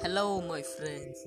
Hello, my friends.